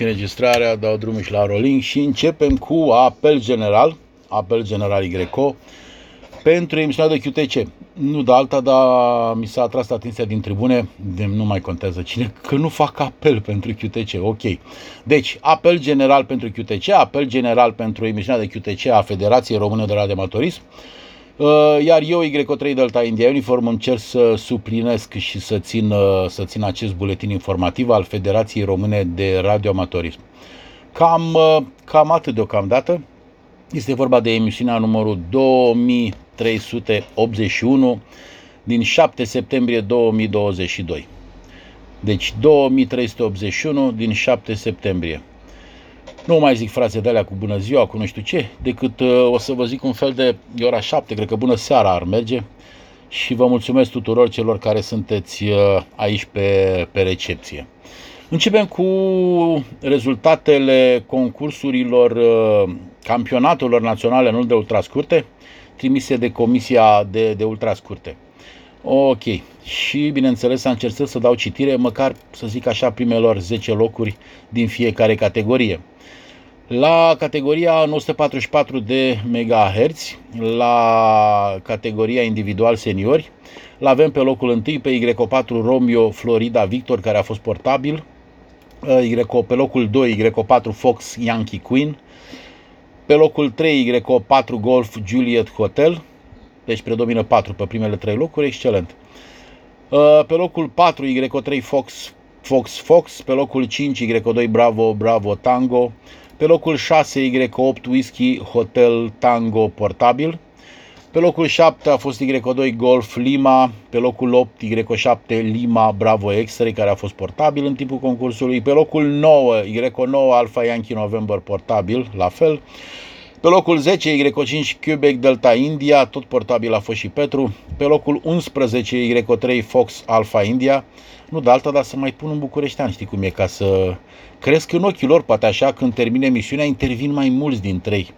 înregistrarea, dau drumul și la rolling și începem cu apel general, apel general YO, pentru emisiunea de QTC. Nu de alta, dar mi s-a atras atenția din tribune, de nu mai contează cine, că nu fac apel pentru QTC. Ok. Deci, apel general pentru QTC, apel general pentru emisiunea de QTC a Federației Române de Radioamatorism, Uh, iar eu, Y3 Delta India Uniform, încerc să suplinesc și să țin, uh, să țin acest buletin informativ al Federației Române de Radioamatorism. Cam, uh, cam atât deocamdată. Este vorba de emisiunea numărul 2381 din 7 septembrie 2022. Deci 2381 din 7 septembrie. Nu mai zic frase de alea cu bună ziua, cu nu știu ce, decât uh, o să vă zic un fel de e ora 7, cred că bună seara ar merge. Și vă mulțumesc tuturor celor care sunteți uh, aici pe, pe recepție. Începem cu rezultatele concursurilor uh, campionatelor naționale în de ultrascurte, trimise de Comisia de, de Ultrascurte. Ok. Și, bineînțeles, am încercat să dau citire, măcar, să zic așa, primelor 10 locuri din fiecare categorie. La categoria 944 de MHz, la categoria individual seniori, l avem pe locul 1 pe Y4 Romeo Florida Victor, care a fost portabil, y, pe locul 2 Y4 Fox Yankee Queen, pe locul 3 Y4 Golf Juliet Hotel, deci predomină 4 pe primele 3 locuri, excelent. Pe locul 4 Y3 Fox Fox Fox, pe locul 5 Y2 Bravo Bravo Tango, pe locul 6 Y8 Whisky Hotel Tango Portabil. Pe locul 7 a fost Y2 Golf Lima, pe locul 8 Y7 Lima Bravo X-Ray care a fost portabil în timpul concursului, pe locul 9 Y9 Alpha Yankee November portabil, la fel. Pe locul 10 Y5 Quebec Delta India, tot portabil a fost și Petru. Pe locul 11 Y3 Fox Alpha India, nu de alta, dar să mai pun un bucureștean, știi cum e, ca să cresc în ochii lor, poate așa, când termine emisiunea, intervin mai mulți dintre ei,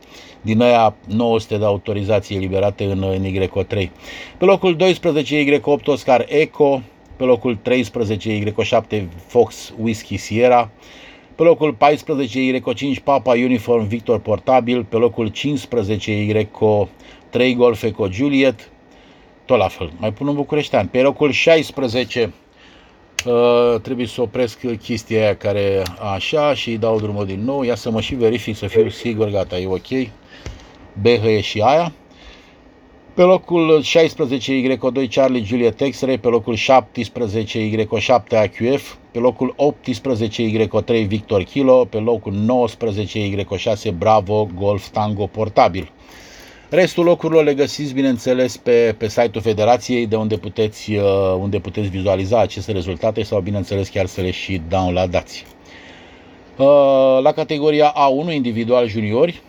din aia 900 de autorizații eliberate în, în Y3. Pe locul 12 Y8 Oscar Eco, pe locul 13 Y7 Fox Whisky Sierra, pe locul 14 Y5 Papa Uniform Victor Portabil, pe locul 15 Y3 Golf Eco Juliet, tot la fel, mai pun un bucureștean. Pe locul 16 Uh, trebuie să opresc chestia aia care așa și îi dau drumul din nou. Ia să mă și verific să fiu sigur, gata, e ok. BH e și aia. Pe locul 16 Y2 Charlie Juliet X-Ray, pe locul 17 Y7 AQF, pe locul 18 Y3 Victor Kilo, pe locul 19 Y6 Bravo Golf Tango Portabil. Restul locurilor le găsiți, bineînțeles, pe, pe site-ul Federației, de unde puteți, uh, unde puteți vizualiza aceste rezultate sau, bineînțeles, chiar să le și downloadați. Uh, la categoria A1, individual juniori,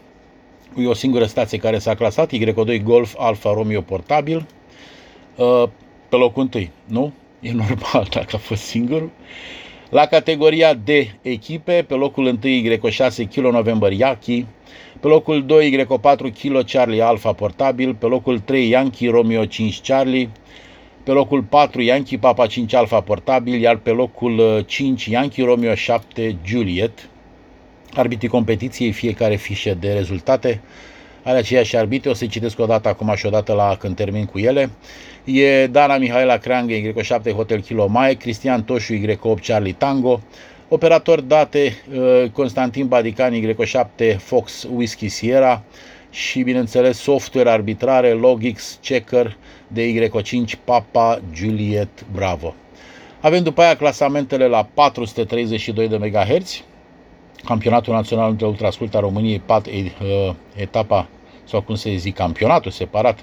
e o singură stație care s-a clasat, Y2 Golf Alfa Romeo Portabil, uh, pe locul 1, nu? E normal dacă a fost singur. La categoria D echipe, pe locul 1 Y6 Kilo November Yaki, pe locul 2 Y4 Kilo Charlie Alpha portabil, pe locul 3 Yankee Romeo 5 Charlie, pe locul 4 Yankee Papa 5 Alpha portabil, iar pe locul 5 Yankee Romeo 7 Juliet. Arbitrii competiției, fiecare fișă de rezultate. Are aceiași arbitri, o să-i citesc o dată acum și o dată la când termin cu ele. E Dana Mihaela Creangă, Y7 Hotel Kilo Mai, Cristian Toșu, Y8 Charlie Tango, operator date uh, Constantin Badican, Y7 Fox Whisky Sierra și, bineînțeles, software arbitrare Logix Checker de Y5 Papa Juliet Bravo. Avem după aia clasamentele la 432 de MHz, Campionatul Național între Ultrascult a României, pat, uh, etapa sau cum se zic, campionatul separat,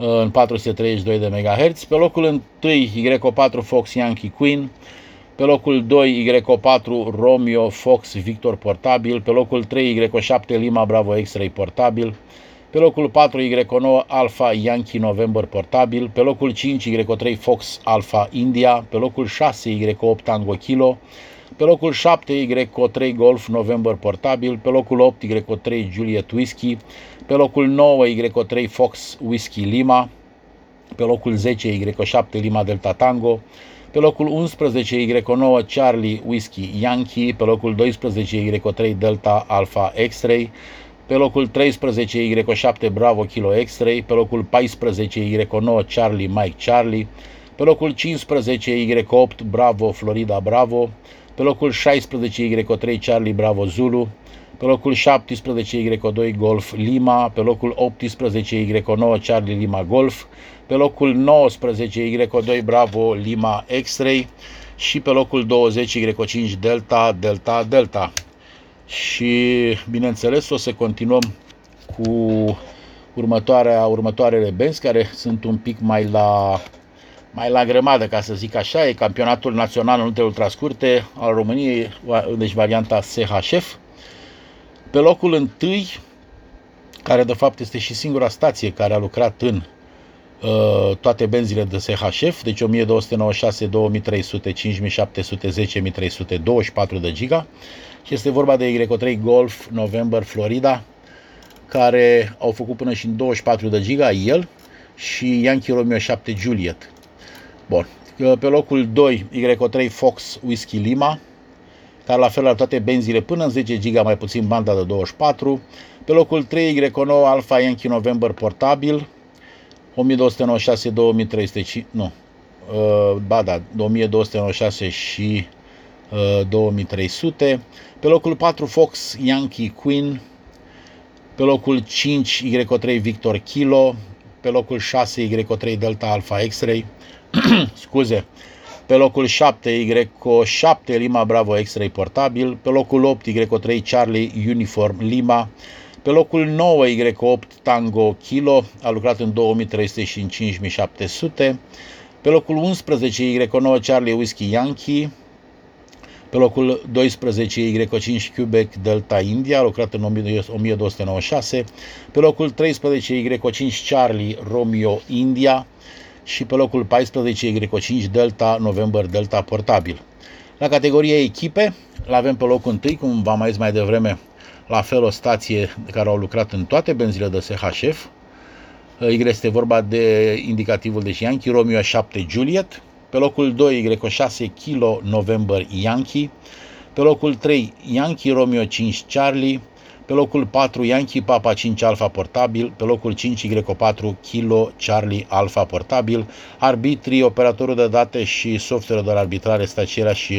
în 432 de MHz. Pe locul 1 Y4 Fox Yankee Queen, pe locul 2 Y4 Romeo Fox Victor portabil, pe locul 3 Y7 Lima Bravo X-Ray portabil, pe locul 4 Y9 Alpha Yankee November portabil, pe locul 5 Y3 Fox Alpha India, pe locul 6 Y8 Tango Kilo, pe locul 7 Y3 Golf November portabil, pe locul 8 Y3 Juliet Whisky, pe locul 9 Y3 Fox Whisky Lima, pe locul 10 Y7 Lima Delta Tango, Pe locul 11 Y9 Charlie Whiskey Yankee, pe locul 12 Y3 Delta Alpha X-Ray, pe locul 13 Y7 Bravo Kilo X-Ray, pe locul 14 Y9 Charlie Mike Charlie, pe locul 15 Y8 Bravo Florida Bravo, pe locul 16 Y3 Charlie Bravo Zulu, pe locul 17 Y2 Golf Lima, pe locul 18 Y9 Charlie Lima Golf, pe locul 19 Y2 Bravo Lima X-Ray și pe locul 20 Y5 Delta Delta Delta. Și bineînțeles o să continuăm cu următoarea, următoarele benzi care sunt un pic mai la mai la grămadă, ca să zic așa, e campionatul național în ultra ultrascurte al României, deci varianta SHF. Pe locul întâi, care de fapt este și singura stație care a lucrat în uh, toate benzile de SHF, deci 1296, 2300, 5700, 10324 de giga. Și este vorba de Y3 Golf November Florida, care au făcut până și în 24 de giga el și Yankee Romeo 7 Juliet. Bun. Pe locul 2, Y3 Fox Whisky Lima, care la fel la toate benzile până în 10 giga, mai puțin banda de 24. Pe locul 3, Y9 Alpha Yankee November portabil, 1296-2300, nu, uh, ba da, 1296 și uh, 2300. Pe locul 4, Fox Yankee Queen, pe locul 5, Y3 Victor Kilo, pe locul 6, Y3 Delta Alpha X-Ray, scuze, pe locul 7 Y7 Lima Bravo X-Ray portabil, pe locul 8 Y3 Charlie Uniform Lima, pe locul 9 Y8 Tango Kilo, a lucrat în 2300 și în 5700, pe locul 11 Y9 Charlie Whiskey Yankee, pe locul 12 Y5 Quebec Delta India, a lucrat în 1296, pe locul 13 Y5 Charlie Romeo India, și pe locul 14 Y5 Delta November Delta Portabil. La categoria echipe, l avem pe locul 1, cum v-am mai zis mai devreme, la fel o stație care au lucrat în toate benzile de SHF. Y este vorba de indicativul de Yankee Romeo 7 Juliet, pe locul 2 Y6 Kilo November Yankee, pe locul 3 Yankee Romeo 5 Charlie, pe locul 4 Yankee Papa 5 Alpha portabil, pe locul 5 Y4 Kilo Charlie Alpha portabil, arbitrii, operatorul de date și software de arbitrare este același,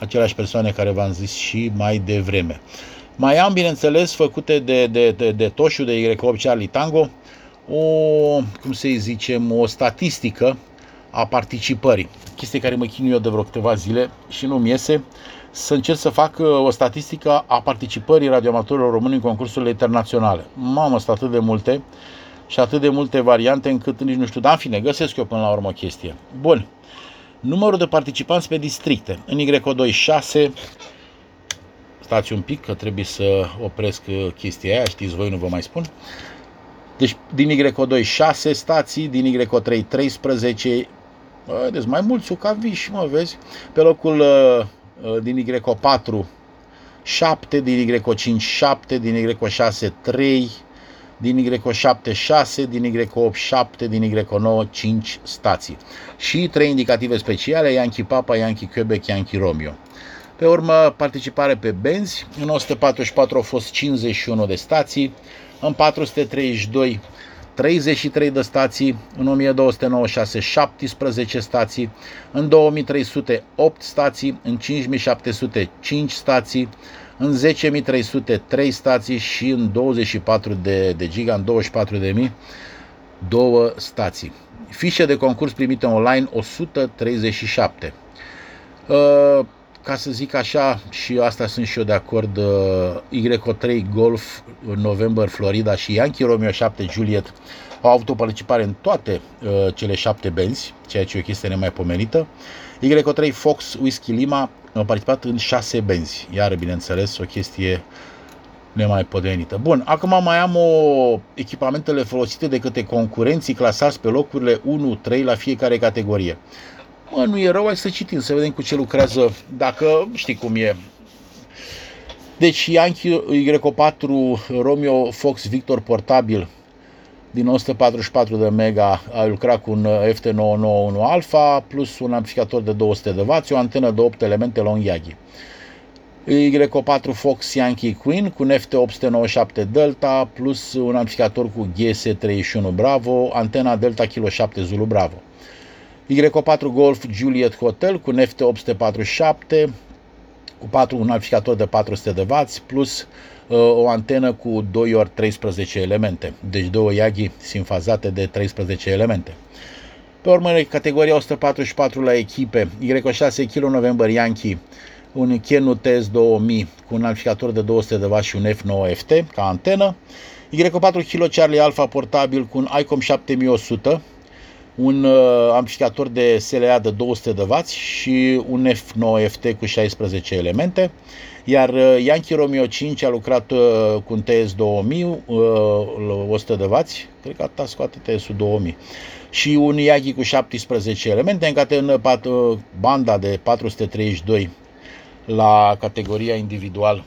aceleași persoane care v-am zis și mai devreme. Mai am, bineînțeles, făcute de, de, de, de Toșu, de Y8 Charlie Tango, o, cum să zicem, o statistică a participării. Chestie care mă chinuie eu de vreo câteva zile și nu-mi iese să încerc să fac uh, o statistică a participării radioamatorilor români în concursurile internaționale. Mamă, sunt atât de multe și atât de multe variante încât nici nu știu, dar în fine, găsesc eu până la urmă o chestie. Bun. Numărul de participanți pe districte. În Y2 6, stați un pic că trebuie să opresc uh, chestia aia, știți voi, nu vă mai spun. Deci din Y2 6 stații, din Y3 13, deci mai mulți ucaviși, mă vezi. Pe locul uh, Uh, din Y4 7, din Y5 7, din Y6 3, din Y7 6, din Y8 7, din Y9 5 stații. Și trei indicative speciale, Yankee Papa, Yankee Quebec, Yankee Romeo. Pe urmă, participare pe benzi. În 144 au fost 51 de stații, în 432 33 de stații, în 1296 17 stații, în 2300 8 stații, în 5700 5 stații, în 10300 3 stații și în 24 de, de giga, în 24 de mii, două stații. Fișe de concurs primite online 137. Uh, ca să zic așa, și asta sunt și eu de acord, uh, Y3 Golf November Florida și Yankee Romeo 7 Juliet au avut o participare în toate uh, cele șapte benzi, ceea ce e o chestie nemaipomenită. Y3 Fox Whisky Lima au participat în șase benzi, iar bineînțeles o chestie nemaipomenită. Bun, acum mai am o echipamentele folosite de către concurenții clasați pe locurile 1-3 la fiecare categorie. Mă, nu e rău, hai să citim, să vedem cu ce lucrează, dacă știi cum e. Deci Yankee Y4 Romeo Fox Victor portabil din 144 de mega a lucrat cu un FT991 Alpha plus un amplificator de 200 de W, o antenă de 8 elemente Long Yagi. Y4 Fox Yankee Queen cu un FT897 Delta plus un amplificator cu GS31 Bravo, antena Delta Kilo 7 Zulu Bravo. Y4 Golf Juliet Hotel cu un FT847 cu 4, un amplificator de 400 de W plus uh, o antenă cu 2 ori 13 elemente, deci două Yagi simfazate de 13 elemente. Pe urmă, categoria 144 la echipe, Y6 Kilo November Yankee, un Kenu TS 2000 cu un amplificator de 200 de W și un F9FT ca antenă, Y4 Kilo Charlie Alpha portabil cu un ICOM 7100, un uh, amplificator de SLA de 200 de W și un F9FT cu 16 elemente, iar uh, Yankee Romeo 5 a lucrat uh, cu un TS 2000, uh, 100 de W, cred că atâta scoate TS 2000, și un Yagi cu 17 elemente, în categoria uh, banda de 432 la categoria individual,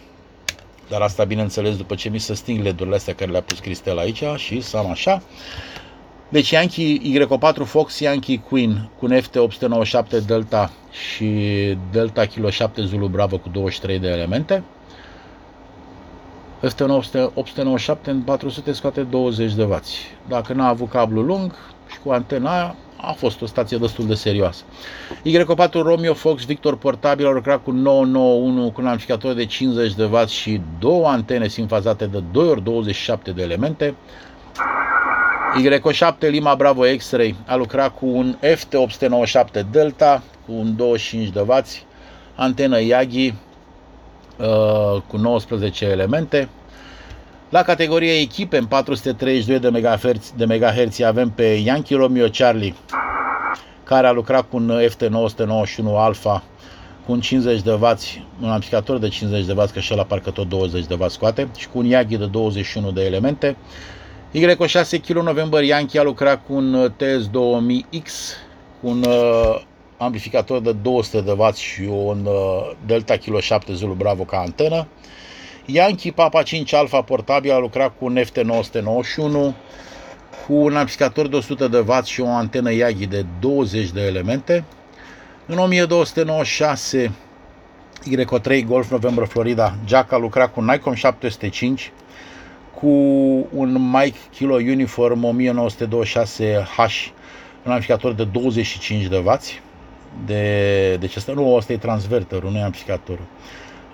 dar asta bineînțeles după ce mi se sting LED-urile astea care le-a pus Cristel aici și să am așa. Deci Yankee Y4 Fox, Yankee Queen cu un FT897 Delta și Delta Kilo 7 Zulu Bravo cu 23 de elemente. FT897 în 400 scoate 20 de W. Dacă n-a avut cablu lung și cu antena aia, a fost o stație destul de serioasă. Y4 Romeo Fox Victor portabil a lucrat cu 991 cu un amplificator de 50 de W și două antene simfazate de 2 ori 27 de elemente. Y7 Lima Bravo X-Ray a lucrat cu un FT897 Delta cu un 25 de W, antenă Yagi uh, cu 19 elemente. La categoria echipe, în 432 de MHz, de MHz avem pe Yankee Romeo Charlie, care a lucrat cu un FT991 Alpha cu un 50 de W, un amplificator de 50 de W, că și la parcă tot 20 de W scoate, și cu un Yagi de 21 de elemente. Y6 kg November Yankee a lucrat cu un TS2000X, cu un uh, amplificator de 200 de W și un uh, Delta Kilo 7 Zulu Bravo ca antenă. Yankee Papa 5 Alpha portabil a lucrat cu un FT991, cu un amplificator de 100 de W și o antenă Yagi de 20 de elemente. În 1296 Y3 Golf November Florida, Jack a lucrat cu un Nikon 705 cu un Mike Kilo Uniform 1926H, un amplificator de 25 de W. De, deci asta nu, asta e transverterul, nu e amplificatorul.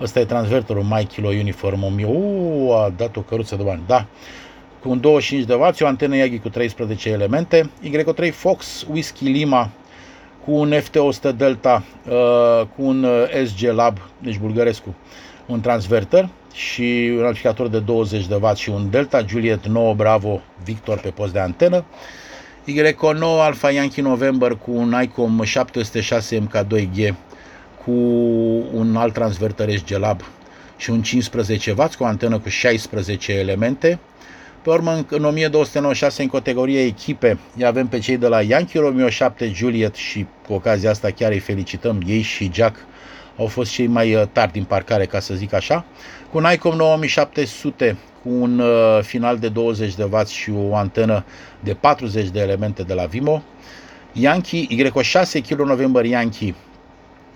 Ăsta e transverterul Mike Kilo Uniform 1000. Uuu, a dat o căruță de bani. Da. Cu un 25 de W, o antenă Yagi cu 13 elemente. Y3 Fox Whisky Lima cu un FT100 Delta, uh, cu un uh, SG Lab, deci bulgărescu, un transverter și un amplificator de 20 de W și un Delta Juliet 9 Bravo Victor pe post de antenă. Y9 Alpha Yankee November cu un ICOM 706 MK2G cu un alt transverter SG Lab și un 15W cu o antenă cu 16 elemente. Pe urmă, în 1296, în categoria echipe, îi avem pe cei de la Yankee Romeo 7 Juliet și cu ocazia asta chiar îi felicităm ei și Jack au fost cei mai uh, tari din parcare, ca să zic așa, cu un ICOM 9700 cu un uh, final de 20 de W și o antenă de 40 de elemente de la Vimo, Yankee Y6 kg November Yankee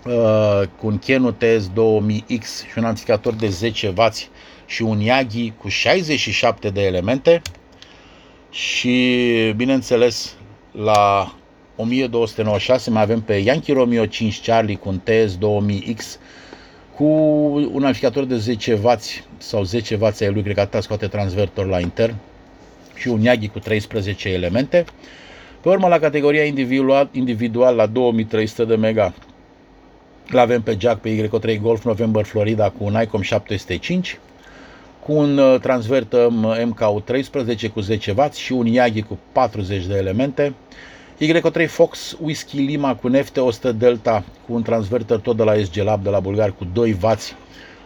uh, cu un Kenu TS 2000X și un amplificator de 10 W și un Yagi cu 67 de elemente. Și bineînțeles la 1296 mai avem pe Yankee Romeo 5 Charlie cu un TS 2000X cu un amplificator de 10 W sau 10 W ai lui, cred că atâta scoate transvertor la intern și un Yagi cu 13 elemente. Pe urmă, la categoria individual, individual la 2300 de mega, l avem pe Jack pe Y3 Golf November Florida cu un ICOM 705, cu un uh, transverter MK13 cu 10 W și un Yagi cu 40 de elemente. Y3 Fox Whisky Lima cu nefte 100 Delta cu un transverter tot de la SG Lab de la Bulgar cu 2 W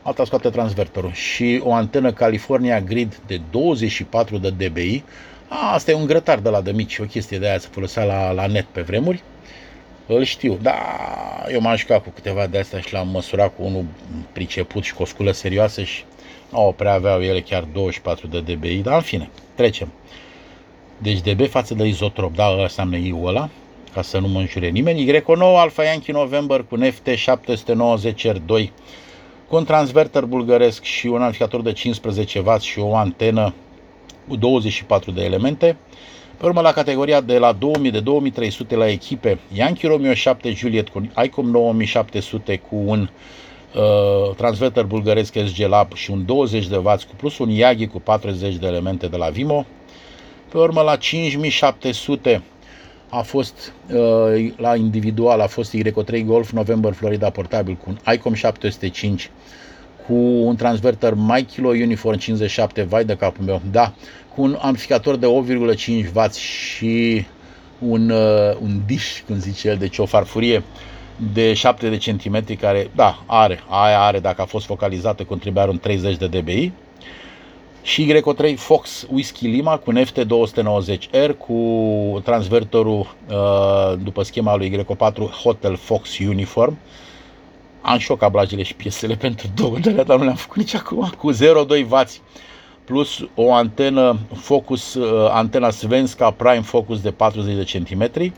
alta scoate transverterul. Și o antenă California Grid de 24 de dBi. Asta e un grătar de la de mici, o chestie de aia se folosea la, la net pe vremuri. Îl știu, da, eu m-am jucat cu câteva de astea și l-am măsurat cu unul priceput și cu o sculă serioasă și nu prea aveau ele chiar 24 de dBi, dar în fine, trecem. Deci DB față de izotrop, da, ăla înseamnă I ăla, ca să nu mă înjure nimeni. Y9 Alpha Yankee November cu NFT 790 R2 cu un transverter bulgăresc și un amplificator de 15W și o antenă cu 24 de elemente. Pe urmă, la categoria de la 2000 de 2300 la echipe, Yankee Romeo 7 Juliet cu ICOM 9700 cu un uh, transverter bulgăresc SG Lab și un 20 de W cu plus un Yagi cu 40 de elemente de la Vimo. Pe urmă, la 5700 a fost uh, la individual, a fost Y3 Golf November Florida portabil cu un ICOM 705 cu un transverter mai Kilo Uniform 57, vai de capul meu, da, cu un amplificator de 8,5W și un, uh, un dish, cum zice el, deci o farfurie de 7 de centimetri care, da, are, aia are, dacă a fost focalizată, contribuie un 30 de dBi și Y3 Fox Whisky Lima cu NFT 290R cu transvertorul uh, după schema lui Y4 Hotel Fox Uniform. Am și cablajele și piesele pentru două de dar nu le-am făcut nici acum. Cu 0,2W plus o antenă Focus, uh, antena Svenska Prime Focus de 40 de centimetri.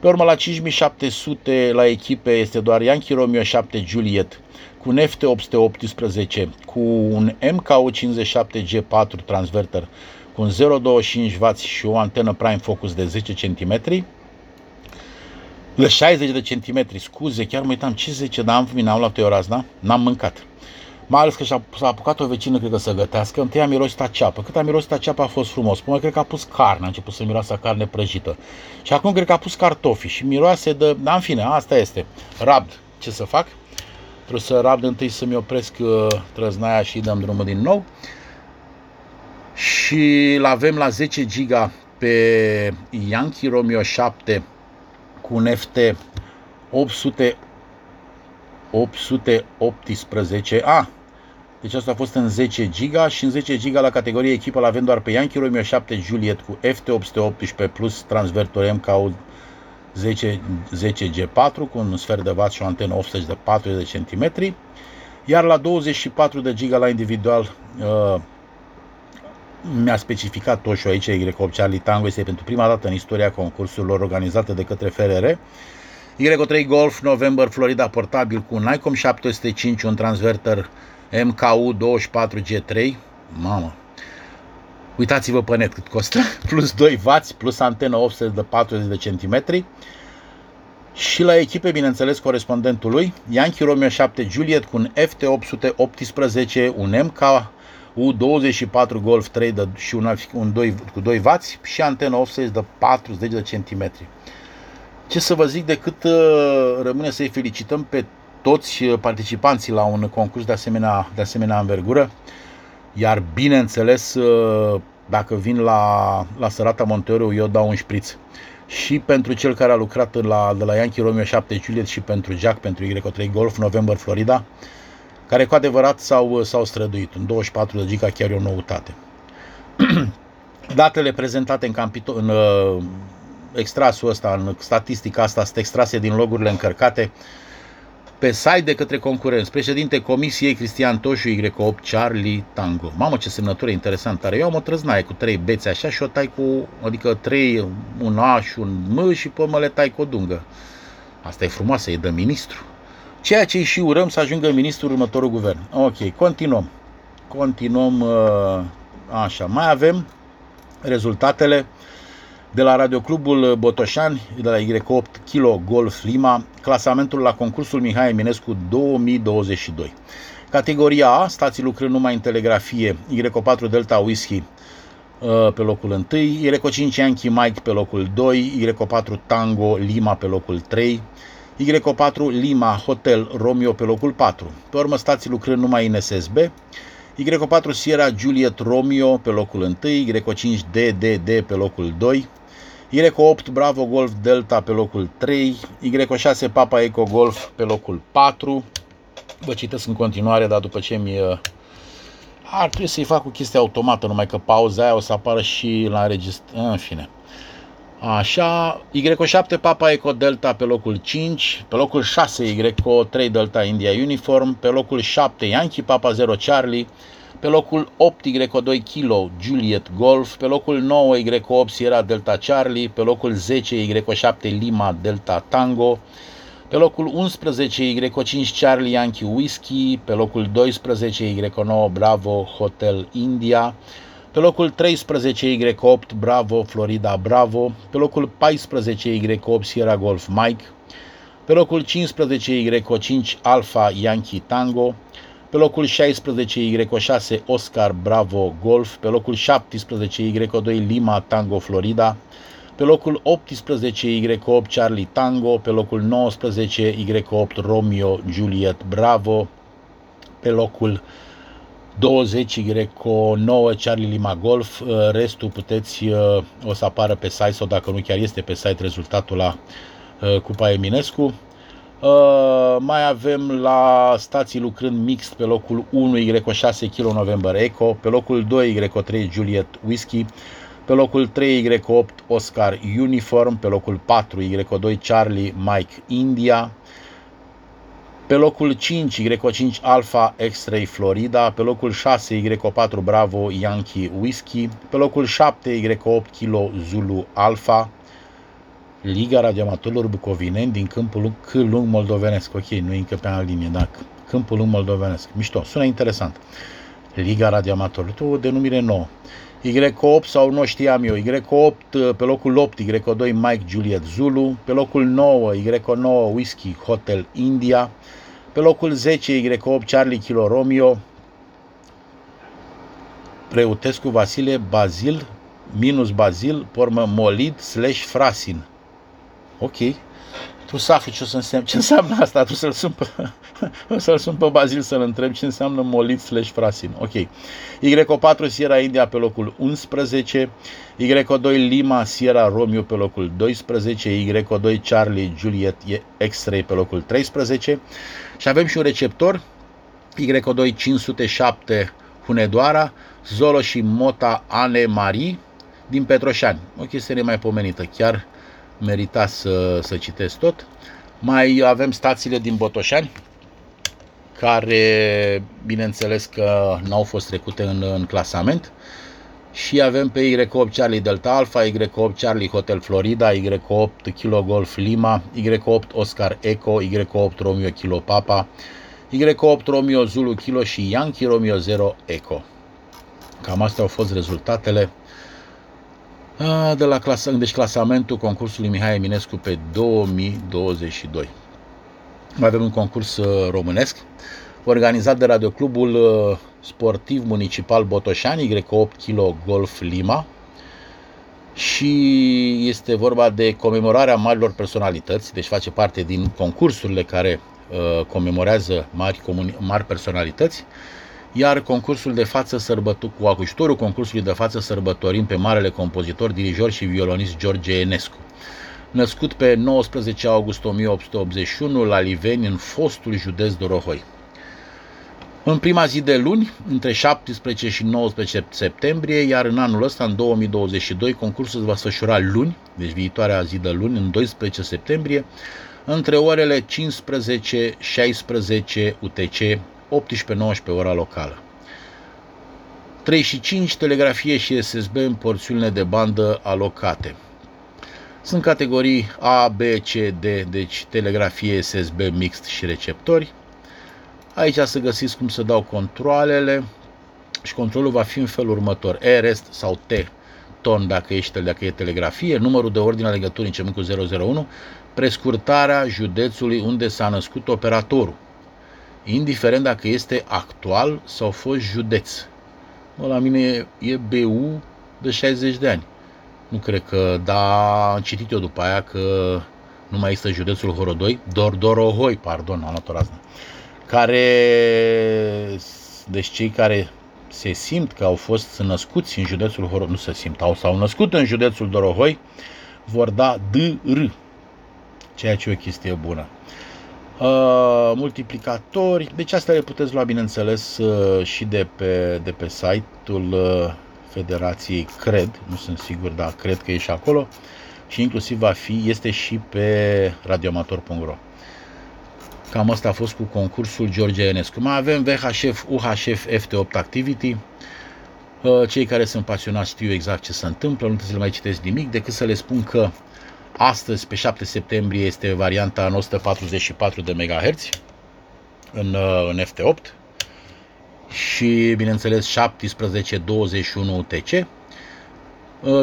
Pe urmă la 5700 la echipe este doar Yankee Romeo 7 Juliet cu un FT818, cu un MKU57G4 transverter, cu un 0,25W și o antenă prime focus de 10 cm, de 60 de centimetri, scuze, chiar mă uitam ce 10, dar am vine, am luat eu razna, n-am mâncat. Mai ales că s-a apucat o vecină, cred că să gătească. Întâi a mirosit ceapă. Cât a mirosit ceapă a fost frumos. Până cred că a pus carne, a început să miroasă carne prăjită. Și acum cred că a pus cartofi și miroase de... Da, în fine, asta este. Rabd. Ce să fac? Trebuie să rabd întâi să-mi opresc uh, trăznaia și dăm drumul din nou. Și l avem la 10 giga pe Yankee Romeo 7 cu un FT 800 818. A, ah, deci asta a fost în 10 giga și în 10 giga la categorie echipă l-avem doar pe Yankee Romeo 7 Juliet cu FT818 plus transvertor MK 10, 10G4 cu un sfert de vat și o antenă offset de 40 de cm. Iar la 24 de giga la individual uh, mi-a specificat Toșu aici Y8 Charlie Tango este pentru prima dată în istoria concursurilor organizate de către FRR. Y3 Golf November Florida portabil cu un ICOM 705, un transverter MKU 24G3. Mamă, Uitați-vă pe net cât costă, plus 2W, plus antenă offset de 40 de centimetri. Și la echipe, bineînțeles, corespondentul lui, Yankee Romeo 7 Juliet cu un FT818, un MK U24 Golf 3 de, și un, un 2, cu 2W și antenă offset de 40 de centimetri. Ce să vă zic decât uh, rămâne să-i felicităm pe toți uh, participanții la un concurs de asemenea, de asemenea învergură. Iar bineînțeles, uh, dacă vin la, la Sărata Monteoro, eu dau un șpriț. Și pentru cel care a lucrat la, de la Yankee Romeo 7 Juliet și pentru Jack, pentru Y3 Golf, November, Florida, care cu adevărat s-au, s-au străduit. În 24 de giga chiar e o noutate. Datele prezentate în, campito- în uh, extrasul ăsta, în statistica asta, sunt extrase din logurile încărcate pe site de către concurenți. Președinte Comisiei Cristian Toșu Y8 Charlie Tango. Mamă, ce semnătură interesantă are. Eu am o trăznaie cu trei bețe așa și o tai cu, adică trei, un A și un M și pe mă le tai cu o dungă. Asta e frumoasă, e de ministru. Ceea ce și urăm să ajungă ministrul următorul guvern. Ok, continuăm. Continuăm uh, așa. Mai avem rezultatele de la Radioclubul Botoșani, de la Y8 Kilo Golf Lima, clasamentul la concursul Mihai Eminescu 2022. Categoria A, stații lucrând numai în telegrafie, Y4 Delta Whisky uh, pe locul 1, Y5 Yankee Mike pe locul 2, Y4 Tango Lima pe locul 3, Y4 Lima Hotel Romeo pe locul 4. Pe urmă stații lucrând numai în SSB, Y4 Sierra Juliet Romeo pe locul 1, Y5 DDD pe locul 2, Y8 Bravo Golf Delta pe locul 3, Y6 Papa Eco Golf pe locul 4. Vă citesc în continuare, dar după ce mi uh, ar trebui să-i fac o chestie automată, numai că pauza aia o să apară și la înregistrare, în fine. Așa, Y7 Papa Eco Delta pe locul 5, pe locul 6 Y3 Delta India Uniform, pe locul 7 Yankee Papa 0 Charlie, Pe locul 8 Y2 Kilo Juliet Golf, pe locul 9 Y8 Sierra Delta Charlie, pe locul 10 Y7 Lima Delta Tango, pe locul 11 Y5 Charlie Yankee Whiskey, pe locul 12 Y9 Bravo Hotel India, pe locul 13 Y8 Bravo Florida Bravo, pe locul 14 Y8 Sierra Golf Mike, pe locul 15 Y5 Alpha Yankee Tango, pe locul 16 Y6 Oscar Bravo Golf, pe locul 17 Y2 Lima Tango Florida, pe locul 18 Y8 Charlie Tango, pe locul 19 Y8 Romeo Juliet Bravo, pe locul 20 Y9 Charlie Lima Golf, restul puteți, o să apară pe site sau dacă nu chiar este pe site rezultatul la Cupa Eminescu. Uh, mai avem la stații lucrând mixt pe locul 1 Y6 Kilo November Eco, pe locul 2 Y3 Juliet Whisky, pe locul 3 Y8 Oscar Uniform, pe locul 4 Y2 Charlie Mike India, pe locul 5 Y5 Alpha X-Ray Florida, pe locul 6 Y4 Bravo Yankee Whisky, pe locul 7 Y8 Kilo Zulu Alpha, Liga Radioamatorilor Bucovineni din Câmpul Lung, C. Lung Moldovenesc. Ok, nu e încă pe altă linie, da. Câmpul Lung Moldovenesc. Mișto, sună interesant. Liga Radioamatorilor, o denumire nouă. Y8 sau nu știam eu, Y8 pe locul 8, Y2 Mike Juliet Zulu, pe locul 9, Y9 Whisky Hotel India, pe locul 10 Y8 Charlie Kilo Romeo, Preutescu Vasile Bazil, minus Bazil, pormă Molid slash Frasin. Ok. Tu să afli ce, o să însemn, ce înseamnă asta, tu să-l sun pe, să-l sun pe Bazil să-l întreb ce înseamnă molit slash frasin. Ok. Y4 Sierra India pe locul 11, Y2 Lima Sierra Romeo pe locul 12, Y2 Charlie Juliet X-Ray pe locul 13 și avem și un receptor Y2 507 Hunedoara, Zolo și Mota Ane Marie din Petroșani. O chestie nemaipomenită, chiar merita să, să citesc tot. Mai avem stațiile din Botoșani, care, bineînțeles că n-au fost trecute în, în clasament. Și avem pe Y8 Charlie Delta Alpha, Y8 Charlie Hotel Florida, Y8 Kilo Golf Lima, Y8 Oscar Echo, Y8 Romeo Kilo Papa, Y8 Romeo Zulu Kilo și Yankee Romeo 0 Echo. Cam astea au fost rezultatele de la clasa, deci clasamentul concursului Mihai Eminescu pe 2022. Mai avem un concurs uh, românesc organizat de Radioclubul uh, Sportiv Municipal Botoșani, Y8 Kilo Golf Lima, și este vorba de comemorarea marilor personalități, deci face parte din concursurile care uh, comemorează mari, comuni- mari personalități iar concursul de față sărbător, cu acuștorul concursului de față sărbătorim pe marele compozitor, dirijor și violonist George Enescu. Născut pe 19 august 1881 la Liveni, în fostul județ Dorohoi. În prima zi de luni, între 17 și 19 septembrie, iar în anul ăsta, în 2022, concursul se va sfășura luni, deci viitoarea zi de luni, în 12 septembrie, între orele 15-16 UTC 18-19 ora locală. 3 și 5 telegrafie și SSB în porțiunile de bandă alocate. Sunt categorii A, B, C, D, deci telegrafie, SSB, mixt și receptori. Aici să găsiți cum să dau controlele și controlul va fi în felul următor. E, rest sau T, ton dacă, ești, dacă e telegrafie, numărul de ordine a legăturii începând cu 001, prescurtarea județului unde s-a născut operatorul indiferent dacă este actual sau fost județ. La mine e, e BU de 60 de ani. Nu cred că, da, am citit eu după aia că nu mai este județul Horodoi, Dor Dorohoi, pardon, am luat o raznă, care, deci cei care se simt că au fost născuți în județul Horodoi, nu se simt, au, s-au născut în județul Dorohoi, vor da DR, ceea ce e o chestie bună. Uh, multiplicatori, deci astea le puteți lua, bineînțeles, uh, și de pe, de pe site-ul uh, Federației, cred, nu sunt sigur, dar cred că e și acolo și inclusiv va fi, este și pe radioamator.ro. Cam asta a fost cu concursul George Enescu. Mai avem VHF, UHF, FT8 Activity. Uh, cei care sunt pasionați știu exact ce se întâmplă, nu trebuie să le mai citesc nimic, decât să le spun că astăzi, pe 7 septembrie, este varianta în 144 de MHz în, uh, în FT8 și, bineînțeles, 1721 UTC. Uh,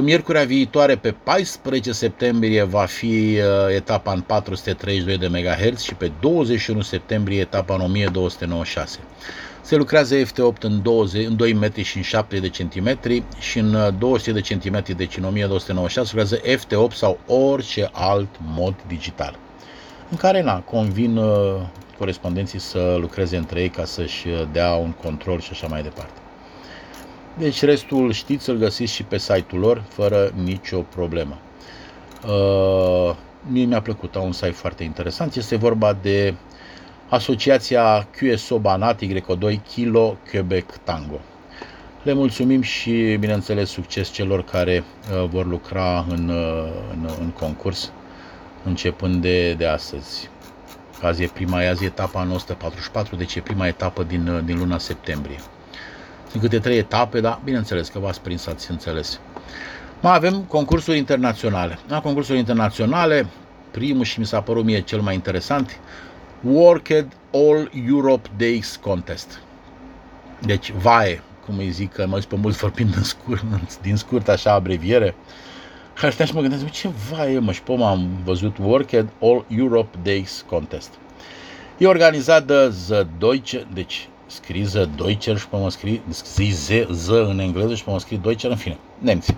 miercurea viitoare, pe 14 septembrie, va fi etapa în 432 de MHz și pe 21 septembrie etapa în 1296. Se lucrează FT8 în, 20, în 2 metri și în 7 de centimetri și în 200 de centimetri, deci în 1296, lucrează FT8 sau orice alt mod digital. În care, na, convin uh, corespondenții să lucreze între ei ca să-și uh, dea un control și așa mai departe. Deci restul știți să-l găsiți și pe site-ul lor, fără nicio problemă. Uh, mie mi-a plăcut, au un site foarte interesant. Este vorba de Asociația QSO Banat Y2 Kilo Quebec Tango. Le mulțumim și, bineînțeles, succes celor care uh, vor lucra în, uh, în, în concurs, începând de, de astăzi. Azi e prima, azi e etapa 944, deci e prima etapă din, uh, din luna septembrie. Sunt câte trei etape, dar bineînțeles că v-ați prins, ați înțeles. Mai avem concursuri internaționale. La concursuri internaționale, primul și mi s-a părut mie cel mai interesant, Worked All Europe Days Contest. Deci, VAE, cum îi zic, că mă pe mulți vorbind din scurt, din scurt așa abreviere. Și aștept și mă gândesc, ce VAE, mă, și pe am văzut Worked All Europe Days Contest. E organizat de The Deutsche, deci scrie The Deutscher și pe mă scrie, scrie Z, Z în engleză și pe mă scrie Deutscher, în fine, nemți.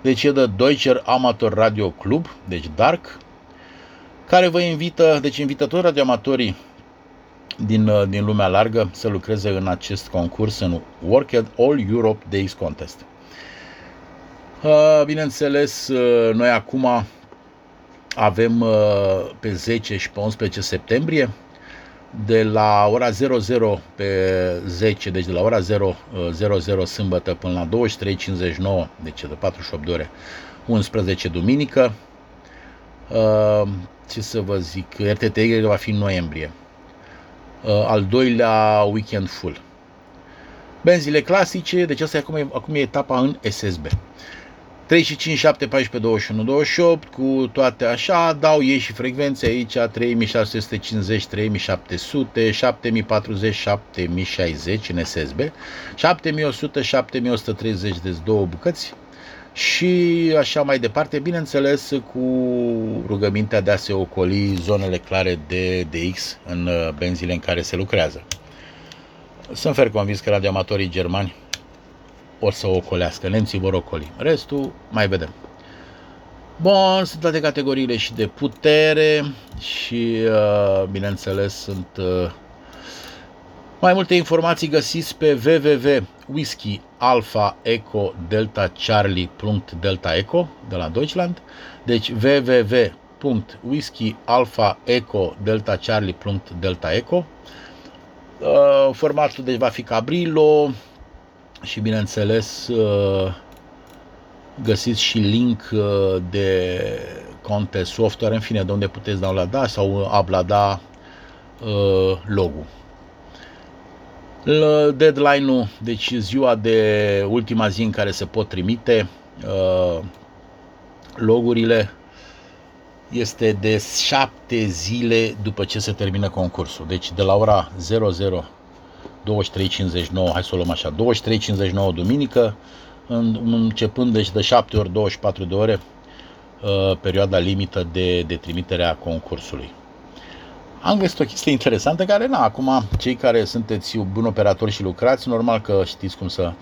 Deci e de Deutscher Amateur Radio Club, deci Dark, care vă invită, deci invită toți radioamatorii din, uh, din lumea largă să lucreze în acest concurs, în Worked All Europe Days Contest. Uh, bineînțeles, uh, noi acum avem pe 10 și pe 11 septembrie, de la ora 00 pe 10, deci de la ora 0, 00 sâmbătă până la 23.59, deci de 48 de ore, 11 duminică, ce să vă zic, RTTY va fi în noiembrie. Uh, al doilea weekend full. Benzile clasice, deci asta e acum, acum e etapa în SSB. 3 și 5, 7, 14, 21, 28, cu toate așa, dau ei și frecvențe aici, 3650, 3700, 7040, 7060 în SSB, 7100, 7130 de două bucăți, și așa mai departe, bineînțeles cu rugămintea de a se ocoli zonele clare de DX în uh, benzile în care se lucrează. Sunt fer convins că radioamatorii germani o să o ocolească, nemții vor ocoli. Restul mai vedem. Bun, sunt toate categoriile și de putere și, uh, bineînțeles, sunt uh, mai multe informații găsiți pe www.whisky alpha eco delta charlie delta eco de la Deutschland. Deci www.whisky alpha eco delta charlie delta eco. Uh, formatul deci va fi Cabrillo și bineînțeles uh, găsiți și link uh, de conte software, în fine, de unde puteți downloada sau ablada logo. Deadline-ul, deci ziua de ultima zi în care se pot trimite uh, logurile, este de 7 zile după ce se termină concursul. Deci de la ora 00 23.59, hai să o luăm așa, 23.59 duminică, începând deci de 7 ori 24 de ore, uh, perioada limită de, de trimitere a concursului am găsit o chestie interesantă care, na, acum, cei care sunteți buni operatori și lucrați, normal că știți cum să...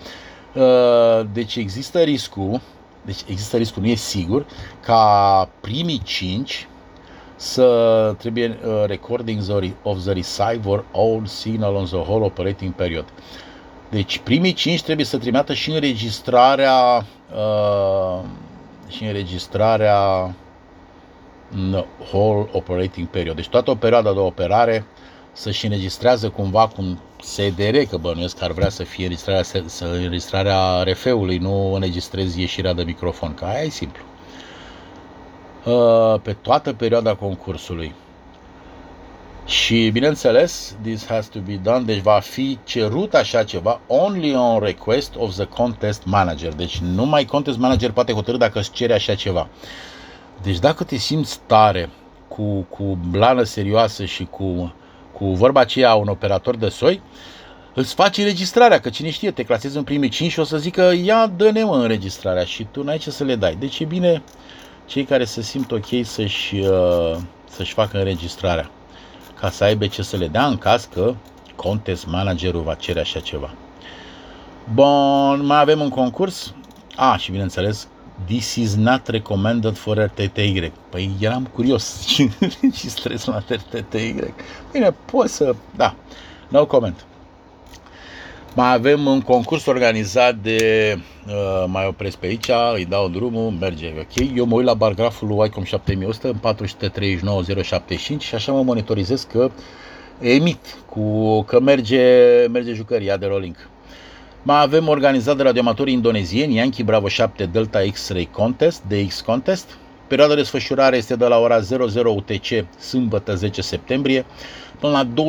Uh, deci există riscul, deci există riscul, nu e sigur, ca primii cinci să trebuie uh, recording of the receiver all signal on the whole operating period. Deci primii cinci trebuie să trimită și înregistrarea uh, și înregistrarea în whole operating period. Deci toată o perioadă de operare să-și înregistrează cumva cum SDR, că bănuiesc că ar vrea să fie înregistrarea, să înregistrarea RF-ului, nu înregistrezi ieșirea de microfon, că aia e simplu. Uh, pe toată perioada concursului. Și bineînțeles, this has to be done, deci va fi cerut așa ceva only on request of the contest manager. Deci numai contest manager poate hotărâ dacă îți cere așa ceva. Deci dacă te simți tare, cu, cu blană serioasă și cu, cu vorba aceea un operator de soi, îți faci înregistrarea, că cine știe, te clasezi în primii 5 și o să zică ia dă-ne mă înregistrarea și tu n-ai ce să le dai. Deci e bine cei care se simt ok să-și, uh, să-și facă înregistrarea ca să aibă ce să le dea în caz că contest managerul va cere așa ceva. Bun, mai avem un concurs. A, și bineînțeles, This is not recommended for RTTY. Păi eram curios și stres la RTTY. Bine, poți să... Da, no comment. Mai avem un concurs organizat de, uh, mai opresc pe aici, îi dau drumul, merge ok. Eu mă uit la bargraful lui ICOM 7100 în 439075 și așa mă monitorizez că emit, cu, că merge, merge jucăria de rolling. Mai avem organizat de radioamatorii indonezieni Yankee Bravo 7 Delta X-Ray Contest, DX Contest. Perioada de desfășurare este de la ora 00 UTC, sâmbătă 10 septembrie, până la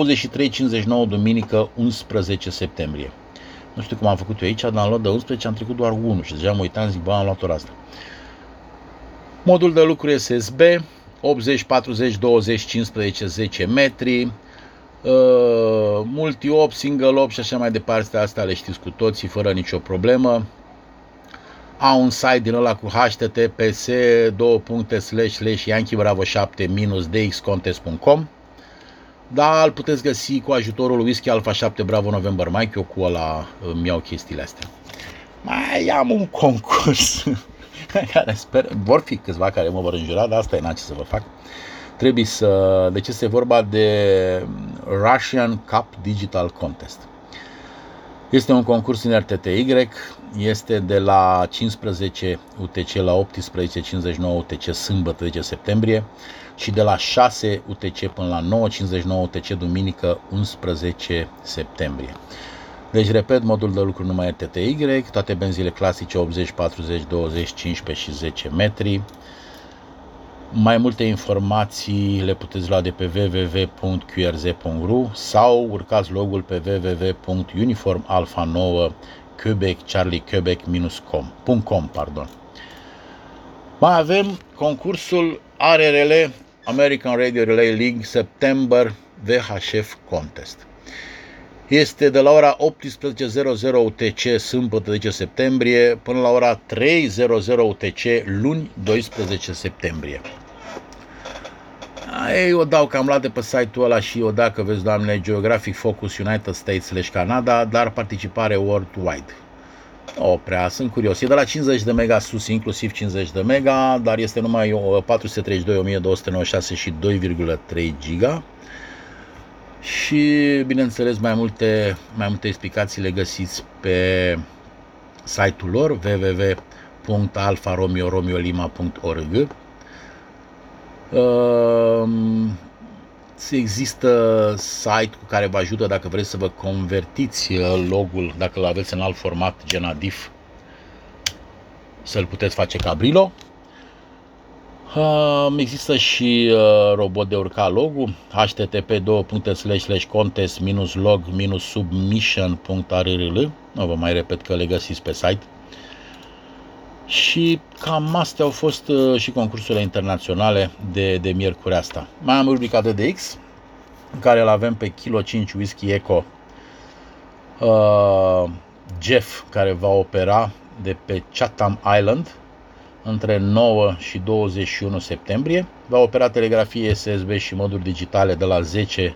23.59 duminică 11 septembrie. Nu știu cum am făcut eu aici, dar am luat de 11, am trecut doar 1 și deja mă uitam, zic, bă, am luat ora asta. Modul de lucru SSB, 80, 40, 20, 15, 10 metri, uh, multi-op, single-op și așa mai departe, astea le știți cu toții, fără nicio problemă. Au un site din ăla cu https yankee bravo 7 dxcontest.com dar îl puteți găsi cu ajutorul lui Whisky Alpha 7 Bravo November Mike, eu cu ăla îmi iau chestiile astea. Mai am un concurs care sper, vor fi câțiva care mă vor înjura, dar asta e n ce să vă fac. Trebuie să, deci este vorba de Russian Cup Digital Contest. Este un concurs în RTTY, este de la 15 UTC la 18.59 UTC sâmbătă 10 septembrie și de la 6 UTC până la 9.59 UTC duminică 11 septembrie. Deci, repet, modul de lucru numai RTTY, toate benzile clasice 80, 40, 20, 15 și 10 metri. Mai multe informații le puteți lua de pe www.qrz.ru sau urcați logul pe www.uniformalfa9 Quebec Charlie Quebec-com. Pardon. Mai avem concursul ARRL American Radio Relay League September VHF Contest. Este de la ora 18.00 UTC sâmbătă 10 septembrie până la ora 3.00 UTC luni 12 septembrie. Ei, o dau cam la de pe site-ul ăla și o dacă vezi, doamne, Geographic Focus United States slash Canada, dar participare worldwide. O prea, sunt curios. E de la 50 de mega sus, inclusiv 50 de mega, dar este numai 432, 1296 și 2,3 giga. Și, bineînțeles, mai multe, mai multe explicații le găsiți pe site-ul lor www.alfaromeoromeolima.org există site cu care vă ajută dacă vreți să vă convertiți uh, logul, dacă îl aveți în alt format, gen ADIF, să-l puteți face ca Brillo. Uh, există și uh, robot de urca logul http contest log submission.rrl Nu vă mai repet că le găsiți pe site. Și cam astea au fost uh, și concursurile internaționale de, de miercuri asta. Mai am rubrica DDX, în care îl avem pe Kilo 5 Whisky Eco uh, Jeff, care va opera de pe Chatham Island între 9 și 21 septembrie. Va opera telegrafie SSB și moduri digitale de la 10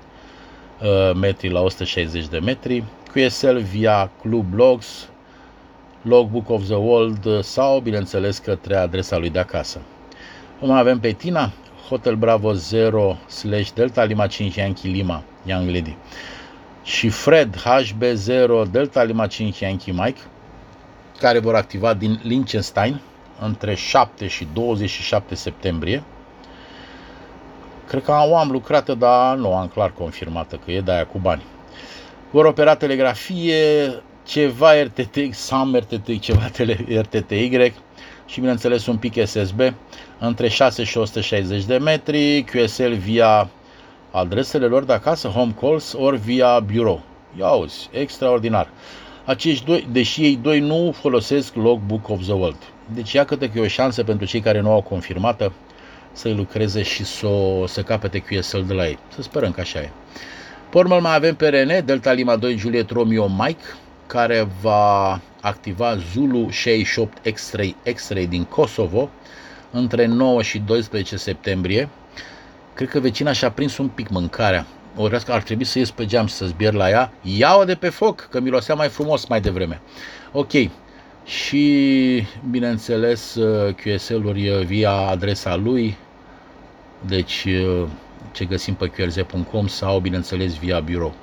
uh, metri la 160 de metri. QSL via Club Logs, Logbook of the World sau, bineînțeles, către adresa lui de acasă. O mai avem pe Tina, Hotel Bravo 0 slash Delta Lima 5 Yankee Lima, Young Lady. Și Fred HB0 Delta Lima 5 Yankee Mike, care vor activa din Liechtenstein între 7 și 27 septembrie. Cred că o am lucrată, dar nu am clar confirmată că e de aia cu bani. Vor opera telegrafie, ceva RTT, SAM RTT, ceva tele, RTTY și bineînțeles un pic SSB între 6 și 160 de metri, QSL via adresele lor de acasă, home calls, ori via bureau. Ia auzi, extraordinar. Acești doi, deși ei doi nu folosesc Logbook of the World. Deci ia că e o șansă pentru cei care nu au confirmată să-i lucreze și să, să capete QSL de la ei. Să sperăm că așa e. Pormel mai avem pe René, Delta Lima 2 Juliet Romeo Mike, care va activa Zulu 68 X-Ray, X-Ray din Kosovo între 9 și 12 septembrie. Cred că vecina și-a prins un pic mâncarea. O că ar trebui să ies pe geam și să zbier la ea. Ia-o de pe foc, că mirosea mai frumos mai devreme. Ok. Și, bineînțeles, QSL-uri via adresa lui. Deci, ce găsim pe qrz.com sau, bineînțeles, via birou.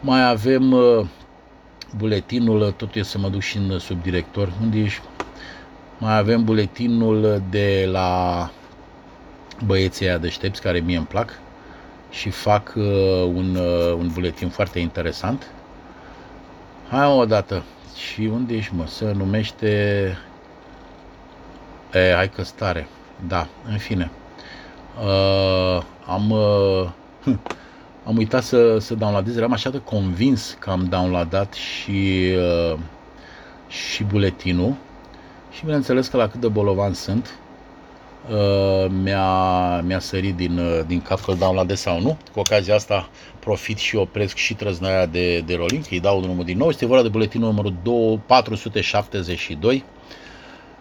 Mai avem buletinul, tot e să mă duc și în subdirector, unde ești? Mai avem buletinul de la băieții aia deștepți, care mie îmi plac și fac uh, un, uh, un buletin foarte interesant. Hai o dată. Și unde ești, mă? Se numește... E, hai că stare. Da, în fine. Uh, am... Uh, am uitat să, să downloadez, eram așa de convins că am downloadat și, uh, și buletinul și bineînțeles că la cât de bolovan sunt, uh, mi-a, mi-a sărit din, uh, din cap că îl downloadez sau nu. Cu ocazia asta profit și opresc și trăznaia de, de rolling, îi dau drumul din nou. Este vorba de buletinul numărul 2, 472,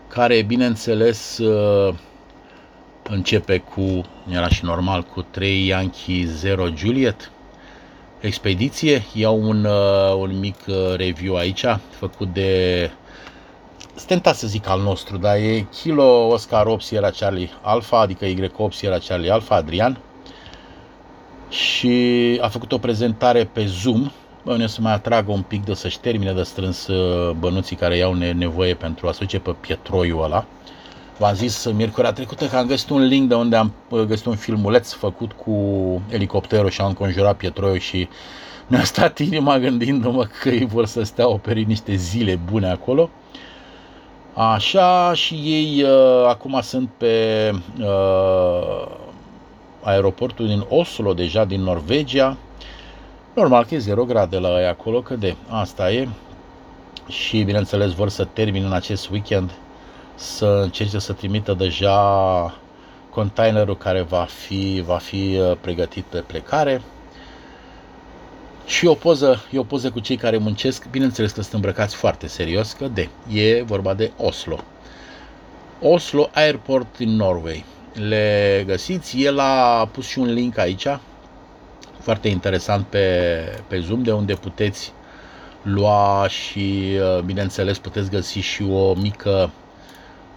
care bineînțeles uh, începe cu, era și normal, cu 3 Yankee 0 Juliet. Expediție, iau un, uh, un mic uh, review aici, făcut de stentat să zic al nostru, dar e Kilo Oscar 8 Sierra Charlie Alpha, adică Y8 Sierra Charlie Alpha, Adrian. Și a făcut o prezentare pe Zoom, bă, să mai atragă un pic de să-și termine de strâns uh, bănuții care iau nevoie pentru a se duce pe pietroiul ăla. V-am zis miercurea trecută că am găsit un link de unde am uh, găsit un filmuleț făcut cu elicopterul și am înconjurat pietroiul și mi-a stat inima gândindu-mă că ei vor să stea operi niște zile bune acolo. Așa și ei uh, acum sunt pe uh, aeroportul din Oslo, deja din Norvegia. Normal că e 0 grade la ei acolo, că de asta e. Și bineînțeles vor să termin în acest weekend să încerce să trimită deja containerul care va fi, va fi uh, pregătit pe plecare. Și o poză, e o poză cu cei care muncesc, bineînțeles că sunt îmbrăcați foarte serios, că de, e vorba de Oslo. Oslo Airport in Norway. Le găsiți, el a pus și un link aici, foarte interesant pe, pe Zoom, de unde puteți lua și, uh, bineînțeles, puteți găsi și o mică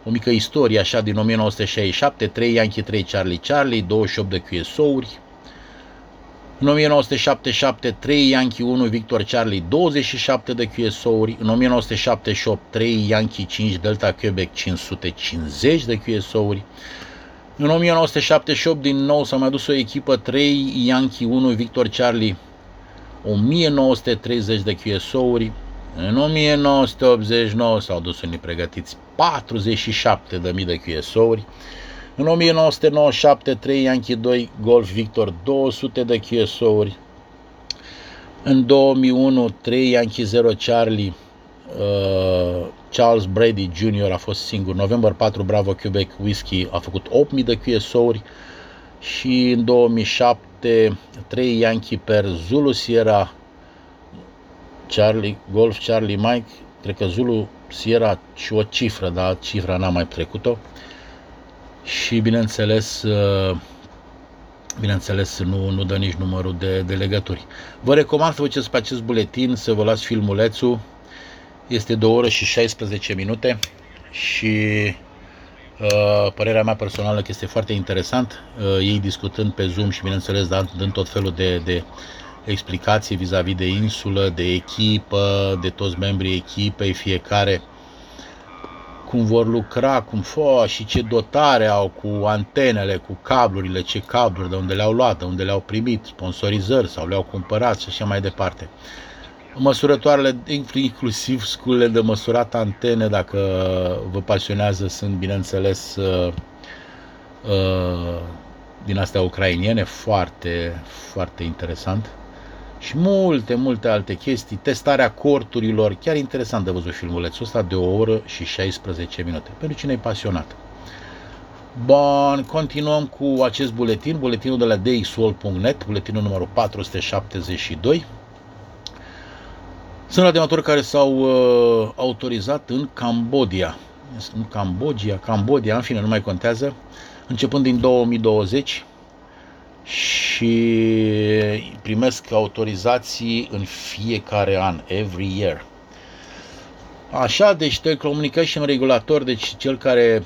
o mică istorie așa din 1967, 3 Yankee 3 Charlie Charlie, 28 de QSO-uri. În 1977, 3 Yankee 1 Victor Charlie, 27 de QSO-uri. În 1978, 3 Yankee 5 Delta Quebec, 550 de QSO-uri. În 1978 din nou s-a mai dus o echipă 3 Yankee 1 Victor Charlie 1930 de QSO-uri. În 1989 s-au dus unii pregătiți 47.000 de QSO-uri. În 1997, 3 Yankee 2 Golf Victor 200 de QSO-uri. În 2001, 3 Yankee 0 Charlie uh, Charles Brady Jr. a fost singur. November 4 Bravo Quebec Whiskey a făcut 8000 de QSO-uri și în 2007 3 Yankee per Zulu Sierra Charlie, Golf Charlie Mike, cred că Zulu Sierra și o cifră, dar cifra n-am mai trecut-o. Și bineînțeles, uh, bineînțeles nu, nu dă nici numărul de, de legături. Vă recomand să vă pe acest buletin, să vă luați filmulețul. Este 2 ore și 16 minute și uh, părerea mea personală că este foarte interesant. Uh, ei discutând pe Zoom și bineînțeles dând tot felul de, de explicații vis-a-vis de insulă, de echipă, de toți membrii echipei, fiecare cum vor lucra, cum fo, și ce dotare au cu antenele, cu cablurile, ce cabluri, de unde le-au luat, de unde le-au primit, sponsorizări sau le-au cumpărat și așa mai departe. Măsurătoarele, inclusiv sculele de măsurat antene, dacă vă pasionează, sunt, bineînțeles, uh, uh, din astea ucrainiene, foarte, foarte interesant. Și multe, multe alte chestii, testarea corturilor, chiar interesant de văzut filmulețul ăsta de o oră și 16 minute, pentru cine e pasionat. Bun, continuăm cu acest buletin, buletinul de la dxwall.net, buletinul numărul 472. Sunt radiatori care s-au uh, autorizat în Cambodia. În Cambodia, Cambodia, în fine, nu mai contează. Începând din 2020 și primesc autorizații în fiecare an, every year. Așa, deci Telecommunication Regulator, deci cel care,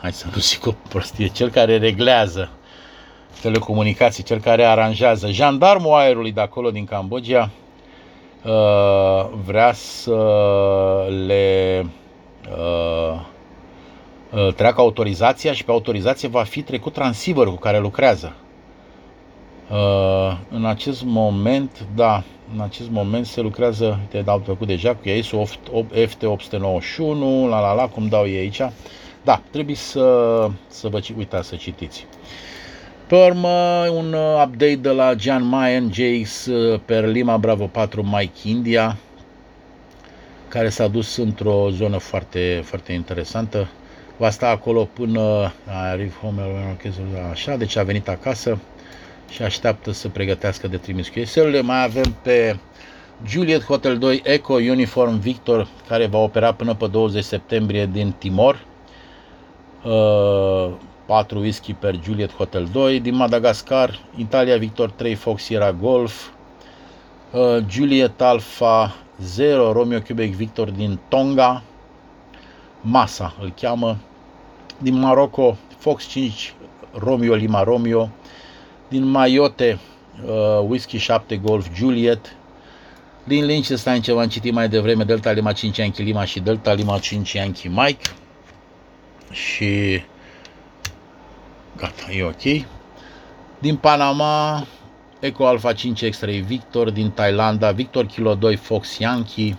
hai să nu zic o prostie, cel care reglează telecomunicații, cel care aranjează, jandarmul aerului de acolo din Cambodgia, uh, vrea să le uh, uh, treacă autorizația și pe autorizație va fi trecut transceiverul cu care lucrează. În acest moment, da, în acest moment se lucrează, te dau făcut deja cu ei, FT891, la la la, cum dau ei aici. Da, trebuie să, să vă uitați să citiți. Pe urmă, un update de la Jan Mayen, JX per Lima Bravo 4 Mike India, care s-a dus într-o zonă foarte, foarte interesantă. Va sta acolo până arrive home, așa, deci a venit acasă și așteaptă să pregătească de trimis cu eselele. Mai avem pe Juliet Hotel 2 Eco Uniform Victor, care va opera până pe 20 septembrie din Timor. Uh, 4 whisky per Juliet Hotel 2. Din Madagascar, Italia Victor 3 Fox Sierra Golf. Uh, Juliet Alpha 0 Romeo Quebec Victor din Tonga. Masa îl cheamă. Din Maroco, Fox 5 Romeo Lima Romeo. Din Mayotte, uh, Whisky 7 Golf Juliet, din Liechtenstein ce v-am citit mai devreme, Delta Lima 5 Yankee Lima și Delta Lima 5 Yankee Mike. Și gata, e ok. Din Panama, Eco Alpha 5 X-Ray Victor, din Thailanda, Victor Kilo 2 Fox Yankee,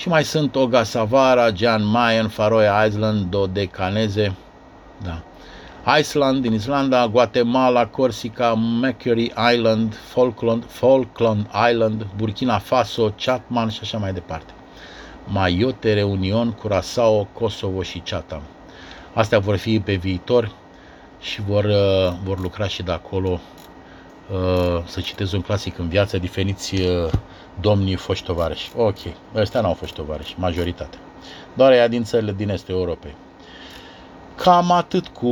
și mai sunt Oga Savara, Jan Mayen, Faroe Island, Dodecaneze, da. Iceland din Islanda, Guatemala, Corsica, Mercury Island, Falkland, Falkland Island, Burkina Faso, Chatman și așa mai departe. Mayotte, Reunion, Curaçao, Kosovo și Chatham. Astea vor fi pe viitor și vor, uh, vor lucra și de acolo uh, să citez un clasic în viață, diferiți uh, domnii foști tovarăși. Ok, ăștia n-au fost tovarăși, majoritatea. Doar ea din țările din estul Europei. Cam atât cu,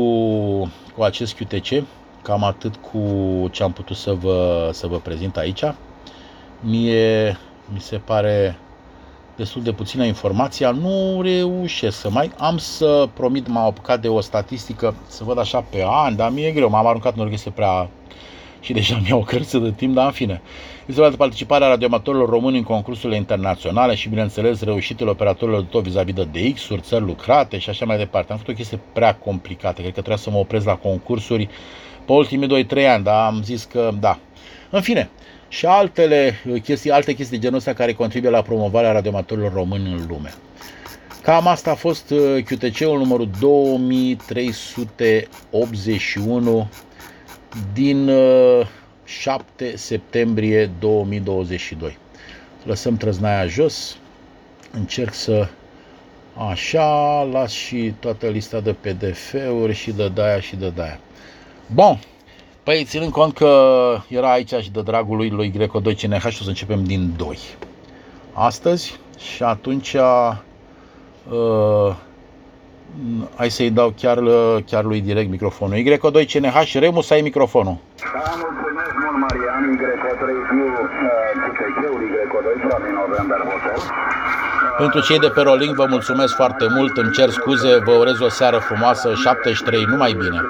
cu acest QTC, cam atât cu ce am putut să vă, să vă prezint aici. Mie mi se pare destul de puțină informația, nu reușesc să mai am să promit, m-am apucat de o statistică, să văd așa pe an, dar mi-e greu, m-am aruncat în este prea și deja mi-au o cărță de timp, dar în fine. Este vorba de participarea radioamatorilor români în concursurile internaționale și, bineînțeles, reușitele operatorilor de tot vis-a-vis de DX-uri, țări lucrate și așa mai departe. Am făcut o chestie prea complicată, cred că trebuia să mă opresc la concursuri pe ultimii 2-3 ani, dar am zis că da. În fine, și altele chestii, alte chestii de genul ăsta care contribuie la promovarea radioamatorilor români în lume. Cam asta a fost uh, QTC-ul numărul 2381 din 7 uh, septembrie 2022. Lăsăm trăznaia jos, încerc să așa, las și toată lista de PDF-uri și de daia și de daia. Bun, păi ținând cont că era aici și de dragul lui, lui Greco 2 CNH, o să începem din 2 astăzi și atunci uh, Hai să-i dau chiar, chiar lui direct microfonul. Y2 CNH, Remus, ai microfonul. Da, mulțumesc mult, Marian, Y3 cu Y2 November Hotel. Pentru cei de pe Rolling vă mulțumesc foarte mult, îmi cer scuze, vă urez o seară frumoasă, 73, numai bine.